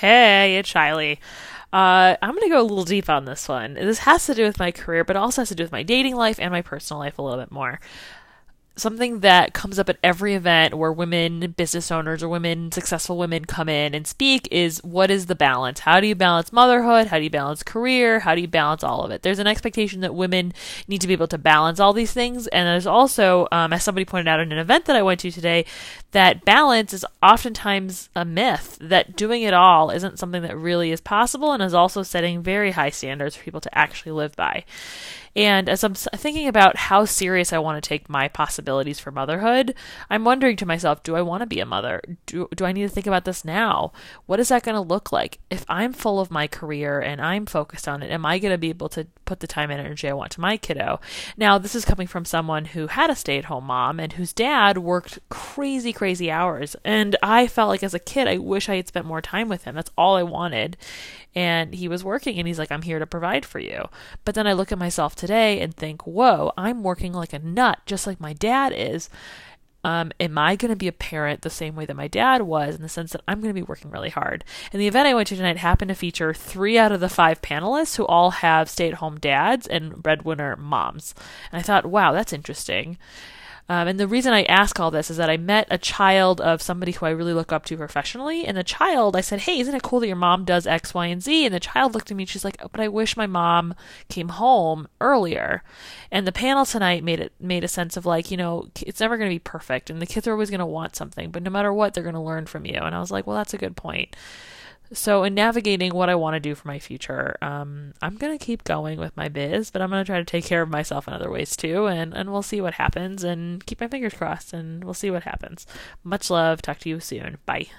Hey, it's Shiley. Uh, I'm going to go a little deep on this one. This has to do with my career, but also has to do with my dating life and my personal life a little bit more something that comes up at every event where women business owners or women successful women come in and speak is what is the balance? How do you balance motherhood? How do you balance career? How do you balance all of it? There's an expectation that women need to be able to balance all these things. And there's also um, as somebody pointed out in an event that i went to today that balance is oftentimes a myth that doing it all isn't something that really is possible and is also setting very high standards for people to actually live by. And as I'm thinking about how serious I want to take my possibilities for motherhood, I'm wondering to myself, do I want to be a mother? Do, do I need to think about this now? What is that going to look like? If I'm full of my career and I'm focused on it, am I going to be able to put the time and energy I want to my kiddo? Now, this is coming from someone who had a stay at home mom and whose dad worked crazy, crazy hours. And I felt like as a kid, I wish I had spent more time with him. That's all I wanted and he was working and he's like i'm here to provide for you but then i look at myself today and think whoa i'm working like a nut just like my is um, am I going to be a parent the same way that my dad was in the sense that I'm going to be working really hard? And the event I went to tonight happened to feature three out of the five panelists who all have stay at home dads and breadwinner moms. And I thought, wow, that's interesting. Um, and the reason I ask all this is that I met a child of somebody who I really look up to professionally. And the child, I said, Hey, isn't it cool that your mom does X, Y, and Z? And the child looked at me and she's like, oh, But I wish my mom came home earlier. And the panel tonight made it made a sense of like, you know, it's never going to be perfect. And the kids are always going to want something. But no matter what, they're going to learn from you. And I was like, Well, that's a good point. So, in navigating what I want to do for my future, um, I'm going to keep going with my biz, but I'm going to try to take care of myself in other ways too. And, and we'll see what happens and keep my fingers crossed and we'll see what happens. Much love. Talk to you soon. Bye.